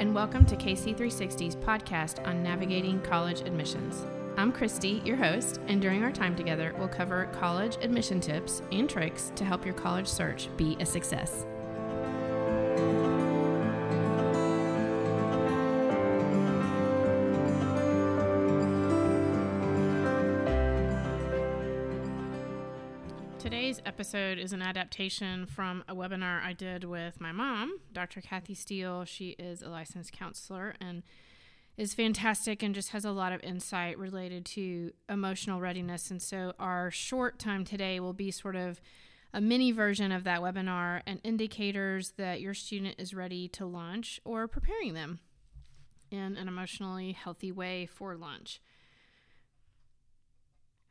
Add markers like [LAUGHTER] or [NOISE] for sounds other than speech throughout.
and welcome to KC360's podcast on navigating college admissions. I'm Christy, your host, and during our time together, we'll cover college admission tips and tricks to help your college search be a success. Today's episode is an adaptation from a webinar I did with my mom, Dr. Kathy Steele. She is a licensed counselor and is fantastic and just has a lot of insight related to emotional readiness. And so, our short time today will be sort of a mini version of that webinar and indicators that your student is ready to launch or preparing them in an emotionally healthy way for launch.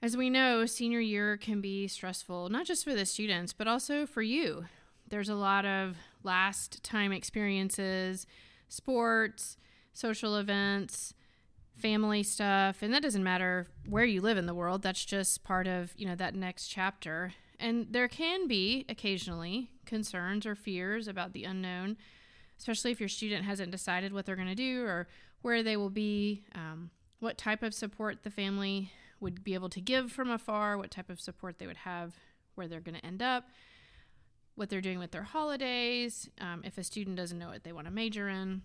As we know, senior year can be stressful, not just for the students, but also for you. There's a lot of last time experiences, sports, social events, family stuff, and that doesn't matter where you live in the world. That's just part of, you know, that next chapter. And there can be occasionally concerns or fears about the unknown, especially if your student hasn't decided what they're going to do or where they will be, um, what type of support the family would be able to give from afar, what type of support they would have, where they're going to end up, what they're doing with their holidays, um, if a student doesn't know what they want to major in.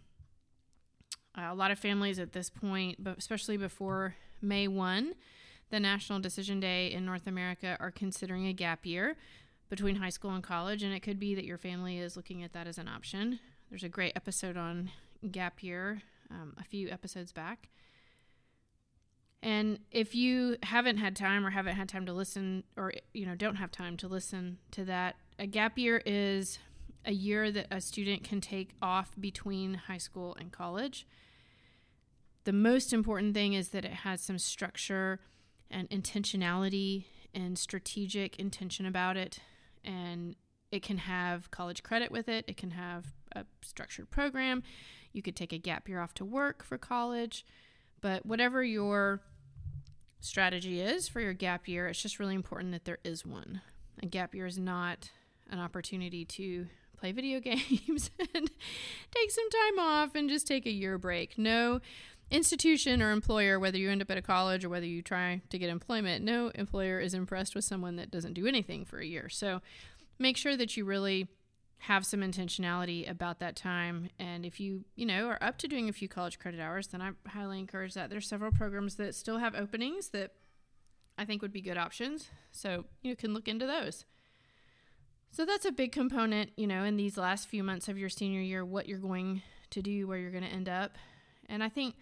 Uh, a lot of families at this point, but especially before May 1, the National Decision Day in North America, are considering a gap year between high school and college, and it could be that your family is looking at that as an option. There's a great episode on gap year um, a few episodes back. And if you haven't had time or haven't had time to listen, or you know don't have time to listen to that, a gap year is a year that a student can take off between high school and college. The most important thing is that it has some structure and intentionality and strategic intention about it. And it can have college credit with it, it can have a structured program. You could take a gap year off to work for college. But whatever your strategy is for your gap year, it's just really important that there is one. A gap year is not an opportunity to play video [LAUGHS] games and take some time off and just take a year break. No institution or employer, whether you end up at a college or whether you try to get employment, no employer is impressed with someone that doesn't do anything for a year. So make sure that you really have some intentionality about that time. And if you you know are up to doing a few college credit hours then i highly encourage that. There's several programs that still have openings that i think would be good options. So you can look into those. So that's a big component you know in these last few months of your senior year what you're going to do where you're going to end up. And i think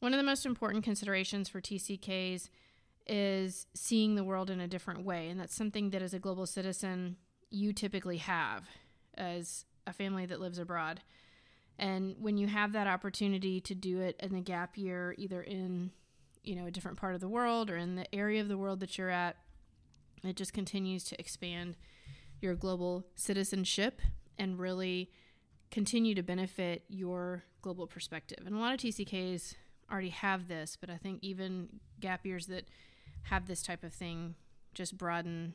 one of the most important considerations for tck's is seeing the world in a different way. And that's something that as a global citizen you typically have as a family that lives abroad. And when you have that opportunity to do it in a gap year, either in you know a different part of the world or in the area of the world that you're at, it just continues to expand your global citizenship and really continue to benefit your global perspective. And a lot of TCKs already have this, but I think even gap years that have this type of thing just broaden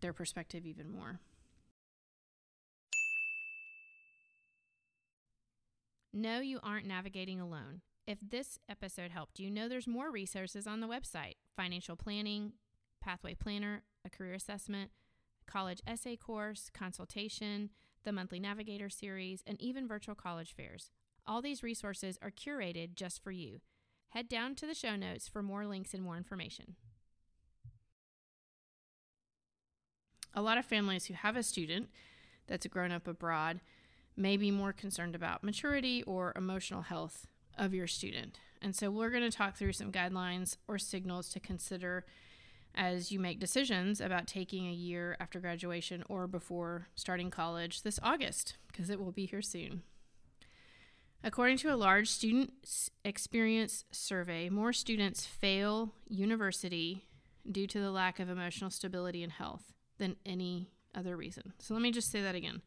their perspective even more. No, you aren't navigating alone. If this episode helped you, know there's more resources on the website financial planning, pathway planner, a career assessment, college essay course, consultation, the monthly navigator series, and even virtual college fairs. All these resources are curated just for you. Head down to the show notes for more links and more information. A lot of families who have a student that's grown up abroad may be more concerned about maturity or emotional health of your student. And so we're going to talk through some guidelines or signals to consider as you make decisions about taking a year after graduation or before starting college this August, because it will be here soon. According to a large student experience survey, more students fail university due to the lack of emotional stability and health than any other reason. So let me just say that again.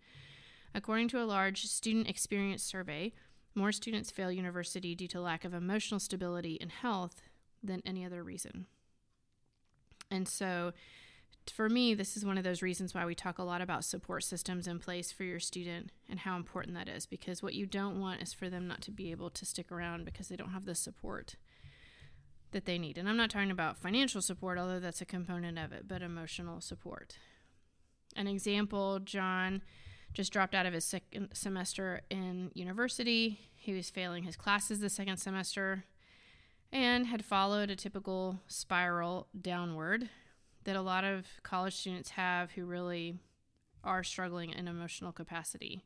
According to a large student experience survey, more students fail university due to lack of emotional stability and health than any other reason. And so, for me, this is one of those reasons why we talk a lot about support systems in place for your student and how important that is. Because what you don't want is for them not to be able to stick around because they don't have the support that they need. And I'm not talking about financial support, although that's a component of it, but emotional support. An example John just dropped out of his second semester in university. He was failing his classes the second semester and had followed a typical spiral downward that a lot of college students have who really are struggling in emotional capacity.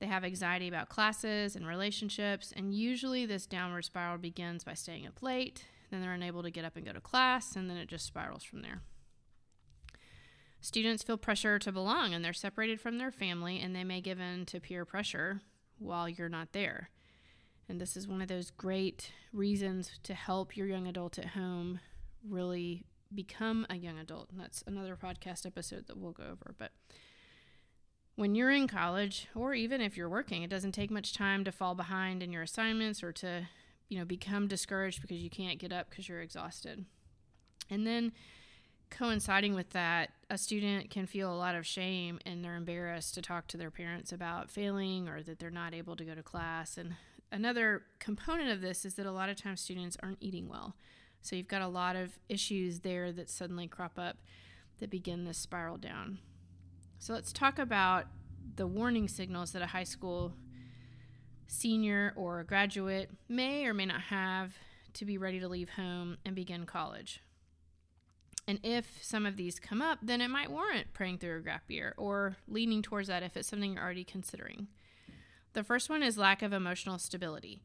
They have anxiety about classes and relationships, and usually this downward spiral begins by staying up late, then they're unable to get up and go to class, and then it just spirals from there. Students feel pressure to belong and they're separated from their family, and they may give in to peer pressure while you're not there. And this is one of those great reasons to help your young adult at home really become a young adult. And that's another podcast episode that we'll go over. But when you're in college, or even if you're working, it doesn't take much time to fall behind in your assignments or to, you know, become discouraged because you can't get up because you're exhausted. And then coinciding with that, a student can feel a lot of shame and they're embarrassed to talk to their parents about failing or that they're not able to go to class. And another component of this is that a lot of times students aren't eating well. So you've got a lot of issues there that suddenly crop up that begin this spiral down. So let's talk about the warning signals that a high school senior or a graduate may or may not have to be ready to leave home and begin college. And if some of these come up, then it might warrant praying through a gap year or leaning towards that if it's something you're already considering. The first one is lack of emotional stability.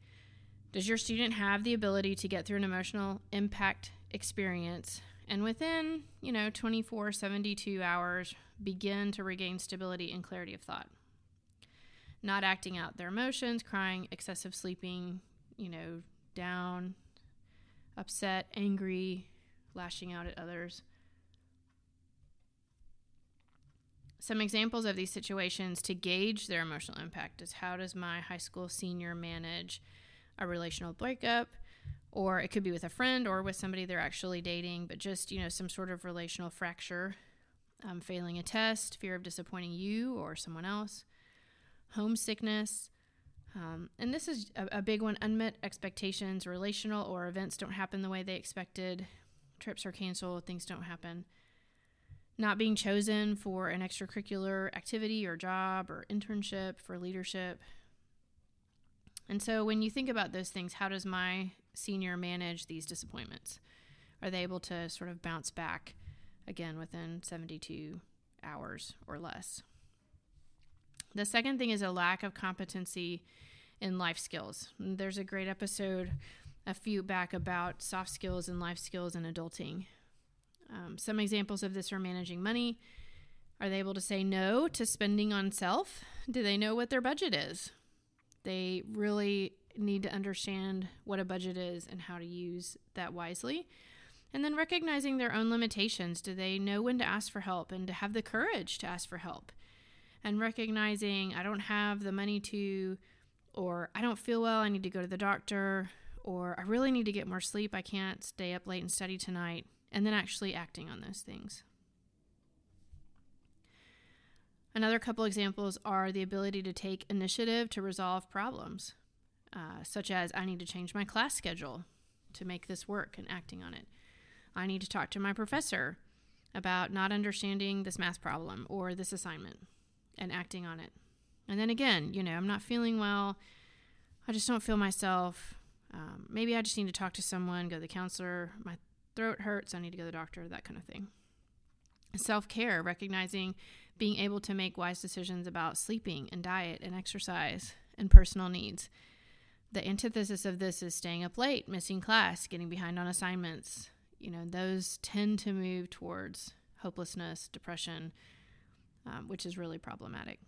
Does your student have the ability to get through an emotional impact experience and within, you know, 24, 72 hours begin to regain stability and clarity of thought? Not acting out their emotions, crying, excessive sleeping, you know, down, upset, angry, lashing out at others. Some examples of these situations to gauge their emotional impact is how does my high school senior manage a relational breakup, or it could be with a friend or with somebody they're actually dating, but just, you know, some sort of relational fracture, um, failing a test, fear of disappointing you or someone else, homesickness. Um, and this is a, a big one. Unmet expectations, relational or events don't happen the way they expected, trips are canceled, things don't happen. Not being chosen for an extracurricular activity or job or internship for leadership, and so when you think about those things, how does my senior manage these disappointments? Are they able to sort of bounce back again within 72 hours or less? The second thing is a lack of competency in life skills. There's a great episode a few back about soft skills and life skills and adulting. Um, some examples of this are managing money. Are they able to say no to spending on self? Do they know what their budget is? They really need to understand what a budget is and how to use that wisely. And then recognizing their own limitations. Do they know when to ask for help and to have the courage to ask for help? And recognizing I don't have the money to, or I don't feel well, I need to go to the doctor, or I really need to get more sleep, I can't stay up late and study tonight. And then actually acting on those things. Another couple examples are the ability to take initiative to resolve problems, uh, such as I need to change my class schedule to make this work and acting on it. I need to talk to my professor about not understanding this math problem or this assignment and acting on it. And then again, you know, I'm not feeling well. I just don't feel myself. Um, maybe I just need to talk to someone, go to the counselor. My throat hurts. I need to go to the doctor, that kind of thing. Self care, recognizing being able to make wise decisions about sleeping and diet and exercise and personal needs. The antithesis of this is staying up late, missing class, getting behind on assignments. You know, those tend to move towards hopelessness, depression, um, which is really problematic.